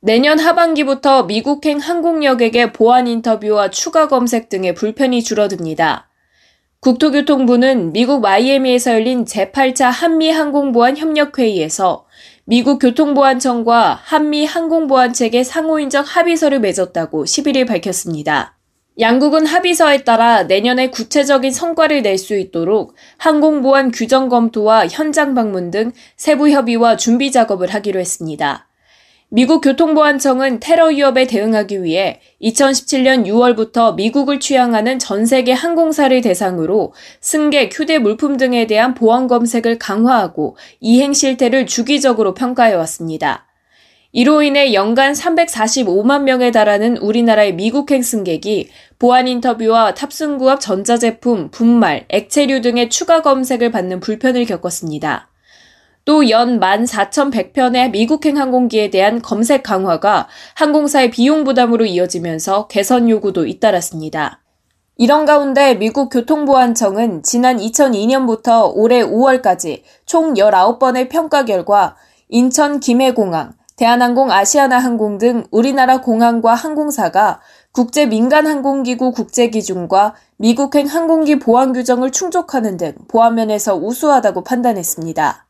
내년 하반기부터 미국행 항공력에게 보안 인터뷰와 추가 검색 등의 불편이 줄어듭니다. 국토교통부는 미국 마이애미에서 열린 제8차 한미 항공보안 협력회의에서 미국 교통보안청과 한미 항공보안체계 상호인적 합의서를 맺었다고 11일 밝혔습니다. 양국은 합의서에 따라 내년에 구체적인 성과를 낼 수 있도록 항공보안 규정 검토와 현장 방문 등 세부 협의와 준비 작업을 하기로 했습니다. 미국 교통보안청은 테러 위협에 대응하기 위해 2017년 6월부터 미국을 취항하는 전 세계 항공사를 대상으로 승객, 휴대 물품 등에 대한 보안 검색을 강화하고 이행 실태를 주기적으로 평가해 왔습니다. 이로 인해 연간 345만 명에 달하는 우리나라의 미국행 승객이 보안 인터뷰와 탑승구 앞 전자제품, 분말, 액체류 등의 추가 검색을 받는 불편을 겪었습니다. 또 연 14,100편의 미국행 항공기에 대한 검색 강화가 항공사의 비용 부담으로 이어지면서 개선 요구도 잇따랐습니다. 이런 가운데 미국 교통보안청은 지난 2002년부터 올해 5월까지 총 19번의 평가 결과 인천 김해공항, 대한항공 아시아나항공 등 우리나라 공항과 항공사가 국제 민간 항공기구 국제 기준과 미국행 항공기 보안 규정을 충족하는 등 보안 면에서 우수하다고 판단했습니다.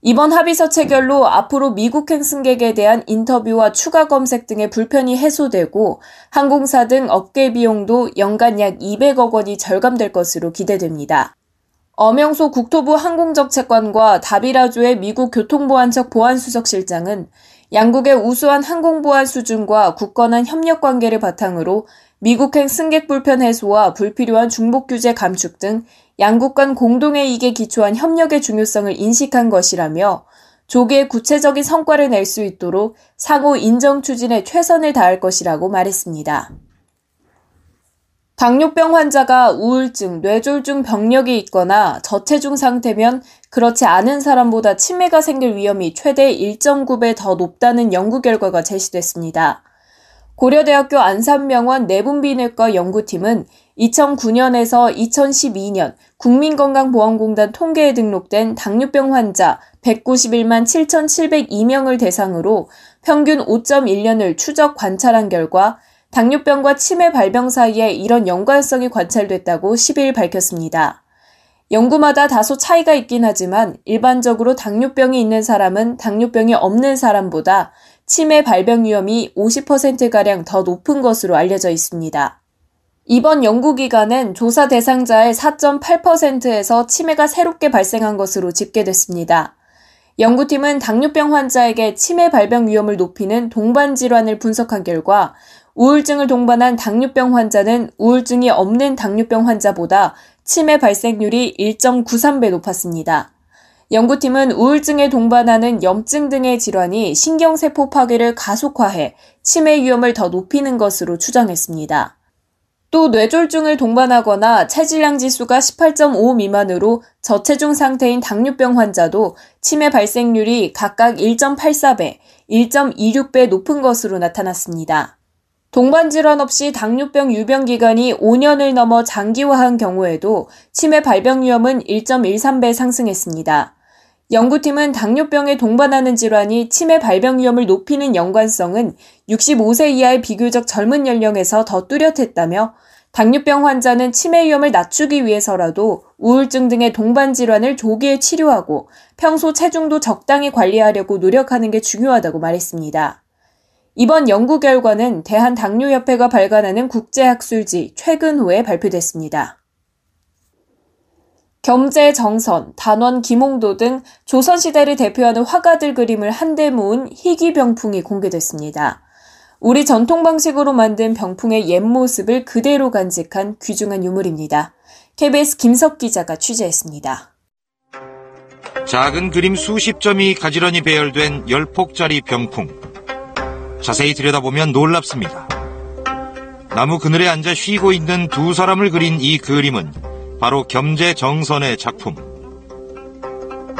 이번 합의서 체결로 앞으로 미국행 승객에 대한 인터뷰와 추가 검색 등의 불편이 해소되고 항공사 등 업계 비용도 연간 약 200억 원이 절감될 것으로 기대됩니다. 엄영소 국토부 항공정책관과 다비라주의 미국 교통보안청 보안수석실장은 양국의 우수한 항공보안 수준과 굳건한 협력 관계를 바탕으로 미국행 승객 불편 해소와 불필요한 중복 규제 감축 등 양국 간 공동의 이익에 기초한 협력의 중요성을 인식한 것이라며 조기에 구체적인 성과를 낼 수 있도록 상호 인정 추진에 최선을 다할 것이라고 말했습니다. 당뇨병 환자가 우울증, 뇌졸중 병력이 있거나 저체중 상태면 그렇지 않은 사람보다 치매가 생길 위험이 최대 1.9배 더 높다는 연구 결과가 제시됐습니다. 고려대학교 안산병원 내분비내과 연구팀은 2009년에서 2012년 국민건강보험공단 통계에 등록된 당뇨병 환자 191만 7,702명을 대상으로 평균 5.1년을 추적 관찰한 결과 당뇨병과 치매 발병 사이에 이런 연관성이 관찰됐다고 10일 밝혔습니다. 연구마다 다소 차이가 있긴 하지만 일반적으로 당뇨병이 있는 사람은 당뇨병이 없는 사람보다 치매 발병 위험이 50%가량 더 높은 것으로 알려져 있습니다. 이번 연구기간은 조사 대상자의 4.8%에서 치매가 새롭게 발생한 것으로 집계됐습니다. 연구팀은 당뇨병 환자에게 치매 발병 위험을 높이는 동반 질환을 분석한 결과 우울증을 동반한 당뇨병 환자는 우울증이 없는 당뇨병 환자보다 치매 발생률이 1.93배 높았습니다. 연구팀은 우울증에 동반하는 염증 등의 질환이 신경세포 파괴를 가속화해 치매 위험을 더 높이는 것으로 추정했습니다. 또 뇌졸중을 동반하거나 체질량 지수가 18.5 미만으로 저체중 상태인 당뇨병 환자도 치매 발생률이 각각 1.84배, 1.26배 높은 것으로 나타났습니다. 동반 질환 없이 당뇨병 유병 기간이 5년을 넘어 장기화한 경우에도 치매 발병 위험은 1.13배 상승했습니다. 연구팀은 당뇨병에 동반하는 질환이 치매 발병 위험을 높이는 연관성은 65세 이하의 비교적 젊은 연령에서 더 뚜렷했다며 당뇨병 환자는 치매 위험을 낮추기 위해서라도 우울증 등의 동반 질환을 조기에 치료하고 평소 체중도 적당히 관리하려고 노력하는 게 중요하다고 말했습니다. 이번 연구 결과는 대한당뇨협회가 발간하는 국제학술지 최근호에 발표됐습니다. 겸재 정선, 단원 김홍도 등 조선시대를 대표하는 화가들 그림을 한데 모은 희귀병풍이 공개됐습니다. 우리 전통 방식으로 만든 병풍의 옛 모습을 그대로 간직한 귀중한 유물입니다. KBS 김석 기자가 취재했습니다. 작은 그림 수십 점이 가지런히 배열된 열폭짜리 병풍. 자세히 들여다보면 놀랍습니다. 나무 그늘에 앉아 쉬고 있는 두 사람을 그린 이 그림은 바로 겸재 정선의 작품.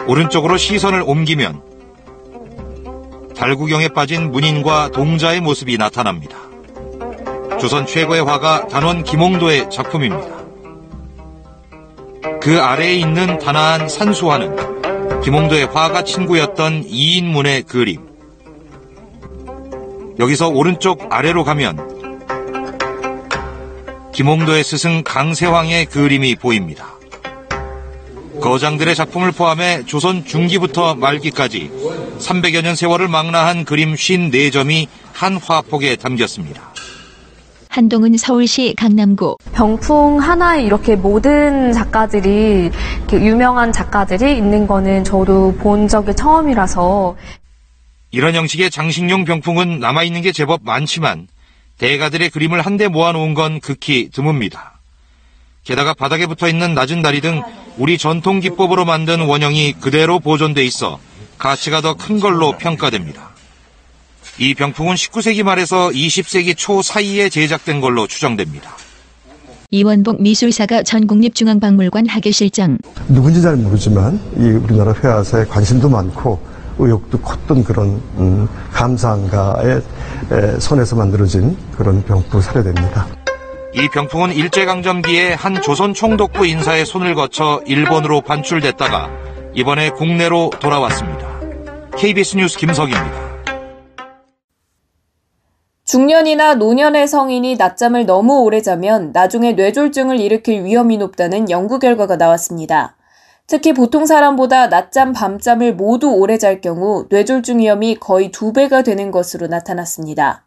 오른쪽으로 시선을 옮기면 달구경에 빠진 문인과 동자의 모습이 나타납니다. 조선 최고의 화가 단원 김홍도의 작품입니다. 그 아래에 있는 단아한 산수화는 김홍도의 화가 친구였던 이인문의 그림. 여기서 오른쪽 아래로 가면 김홍도의 스승 강세황의 그림이 보입니다. 거장들의 작품을 포함해 조선 중기부터 말기까지 300여 년 세월을 망라한 그림 54점이 한 화폭에 담겼습니다. 한동은 서울시 강남구 병풍 하나에 이렇게 모든 작가들이 이렇게 유명한 작가들이 있는 거는 저도 본 적이 처음이라서 이런 형식의 장식용 병풍은 남아있는 게 제법 많지만 대가들의 그림을 한데 모아놓은 건 극히 드뭅니다. 게다가 바닥에 붙어 있는 낮은 다리 등 우리 전통 기법으로 만든 원형이 그대로 보존돼 있어 가치가 더 큰 걸로 평가됩니다. 이 병풍은 19세기 말에서 20세기 초 사이에 제작된 걸로 추정됩니다. 이원복 미술사가 전국립중앙박물관 학예실장 누군지 잘 모르지만 이 우리나라 회화사에 관심도 많고 의욕도 컸던 그런 음, 감상가의 에, 손에서 만들어진 그런 병풍 사례됩니다. 이 병풍은 일제강점기에 한 조선 총독부 인사의 손을 거쳐 일본으로 반출됐다가 이번에 국내로 돌아왔습니다. KBS 뉴스 김석입니다. 중년이나 노년의 성인이 낮잠을 너무 오래 자면 나중에 뇌졸중을 일으킬 위험이 높다는 연구 결과가 나왔습니다. 특히 보통 사람보다 낮잠, 밤잠을 모두 오래 잘 경우 뇌졸중 위험이 거의 두 배가 되는 것으로 나타났습니다.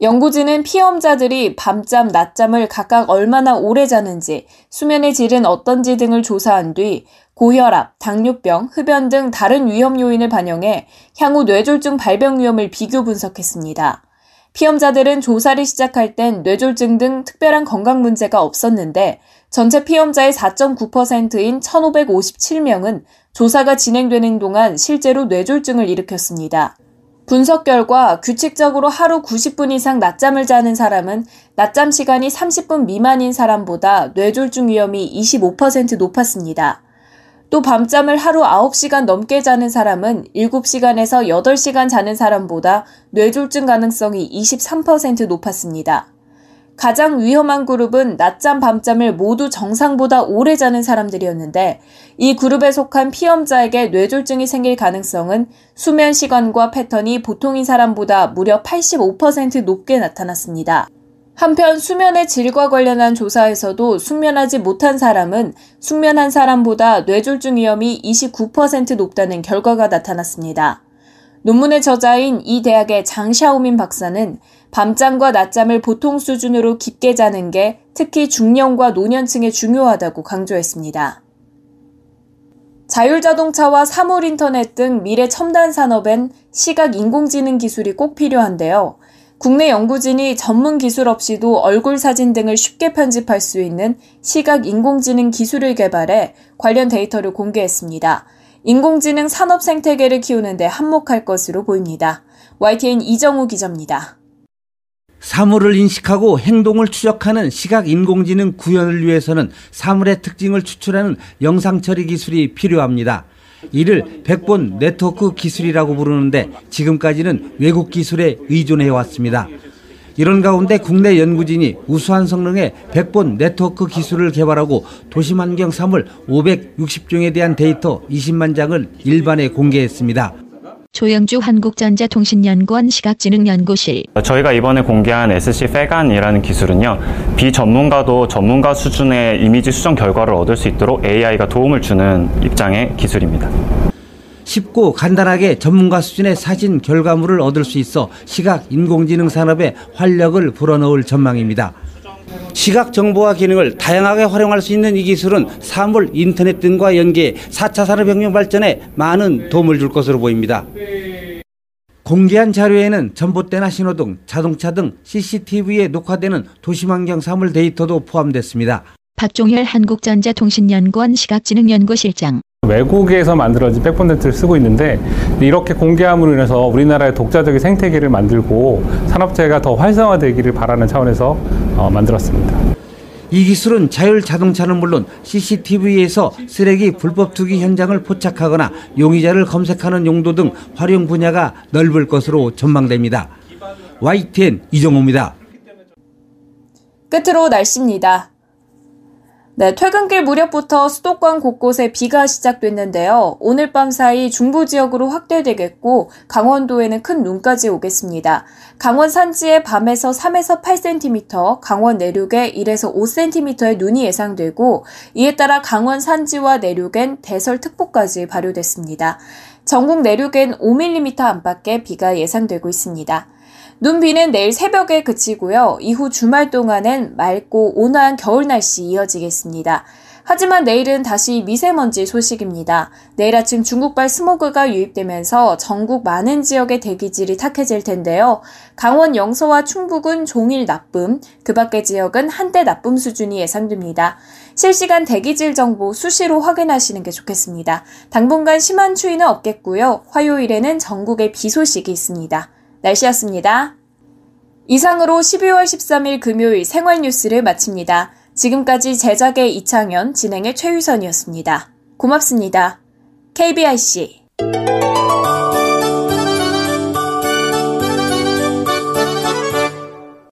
연구진은 피험자들이 밤잠, 낮잠을 각각 얼마나 오래 자는지, 수면의 질은 어떤지 등을 조사한 뒤 고혈압, 당뇨병, 흡연 등 다른 위험 요인을 반영해 향후 뇌졸중 발병 위험을 비교 분석했습니다. 피험자들은 조사를 시작할 땐 뇌졸중 등 특별한 건강 문제가 없었는데 전체 피험자의 4.9%인 1,557명은 조사가 진행되는 동안 실제로 뇌졸중을 일으켰습니다. 분석 결과 규칙적으로 하루 90분 이상 낮잠을 자는 사람은 낮잠 시간이 30분 미만인 사람보다 뇌졸중 위험이 25% 높았습니다. 또 밤잠을 하루 9시간 넘게 자는 사람은 7시간에서 8시간 자는 사람보다 뇌졸중 가능성이 23% 높았습니다. 가장 위험한 그룹은 낮잠, 밤잠을 모두 정상보다 오래 자는 사람들이었는데 이 그룹에 속한 피험자에게 뇌졸중이 생길 가능성은 수면 시간과 패턴이 보통인 사람보다 무려 85% 높게 나타났습니다. 한편 수면의 질과 관련한 조사에서도 숙면하지 못한 사람은 숙면한 사람보다 뇌졸중 위험이 29% 높다는 결과가 나타났습니다. 논문의 저자인 이 대학의 장샤오민 박사는 밤잠과 낮잠을 보통 수준으로 깊게 자는 게 특히 중년과 노년층에 중요하다고 강조했습니다. 자율자동차와 사물인터넷 등 미래 첨단 산업엔 시각 인공지능 기술이 꼭 필요한데요. 국내 연구진이 전문 기술 없이도 얼굴 사진 등을 쉽게 편집할 수 있는 시각 인공지능 기술을 개발해 관련 데이터를 공개했습니다. 인공지능 산업 생태계를 키우는데 한몫할 것으로 보입니다. YTN 이정우 기자입니다. 사물을 인식하고 행동을 추적하는 시각 인공지능 구현을 위해서는 사물의 특징을 추출하는 영상 처리 기술이 필요합니다. 이를 backbone 네트워크 기술이라고 부르는데 지금까지는 외국 기술에 의존해 왔습니다. 이런 가운데 국내 연구진이 우수한 성능의 backbone 네트워크 기술을 개발하고 도심환경 사물 560종에 대한 데이터 20만 장을 일반에 공개했습니다. 조영주 한국전자통신연구원 시각지능연구실 저희가 이번에 공개한 SC-FEGAN이라는 기술은요 비전문가도 전문가 수준의 이미지 수정 결과를 얻을 수 있도록 AI가 도움을 주는 입장의 기술입니다. 쉽고 간단하게 전문가 수준의 사진 결과물을 얻을 수 있어 시각 인공지능 산업에 활력을 불어넣을 전망입니다. 시각 정보와 기능을 다양하게 활용할 수 있는 이 기술은 사물 인터넷 등과 연계해 4차 산업혁명 발전에 많은 도움을 줄 것으로 보입니다. 공개한 자료에는 전봇대나 신호등, 자동차 등 CCTV에 녹화되는 도시환경 사물 데이터도 포함됐습니다. 박종열 한국전자통신연구원 시각지능연구실장 외국에서 만들어진 백본네트를 쓰고 있는데 이렇게 공개함으로 인해서 우리나라의 독자적인 생태계를 만들고 산업재해가 더 활성화되기를 바라는 차원에서 어, 만들었습니다. 이 기술은 자율 자동차는 물론 CCTV에서 쓰레기 불법 투기 현장을 포착하거나 용의자를 검색하는 용도 등 활용 분야가 넓을 것으로 전망됩니다. YTN 이정호입니다. 끝으로 날씨입니다. 네, 퇴근길 무렵부터 수도권 곳곳에 비가 시작됐는데요. 오늘 밤 사이 중부 지역으로 확대되겠고 강원도에는 큰 눈까지 오겠습니다. 강원 산지에 밤에서 3에서 8cm, 강원 내륙에 1에서 5cm의 눈이 예상되고 이에 따라 강원 산지와 내륙엔 대설특보까지 발효됐습니다. 전국 내륙엔 5mm 안팎의 비가 예상되고 있습니다. 눈비는 내일 새벽에 그치고요. 이후 주말 동안엔 맑고 온화한 겨울 날씨 이어지겠습니다. 하지만 내일은 다시 미세먼지 소식입니다. 내일 아침 중국발 스모그가 유입되면서 전국 많은 지역의 대기질이 탁해질 텐데요. 강원 영서와 충북은 종일 나쁨, 그 밖의 지역은 한때 나쁨 수준이 예상됩니다. 실시간 대기질 정보 수시로 확인하시는 게 좋겠습니다. 당분간 심한 추위는 없겠고요. 화요일에는 전국에 비 소식이 있습니다. 날씨였습니다. 이상으로 12월 13일 금요일 생활 뉴스를 마칩니다. 지금까지 제작의 이창현, 진행의 최유선이었습니다. 고맙습니다. KBIC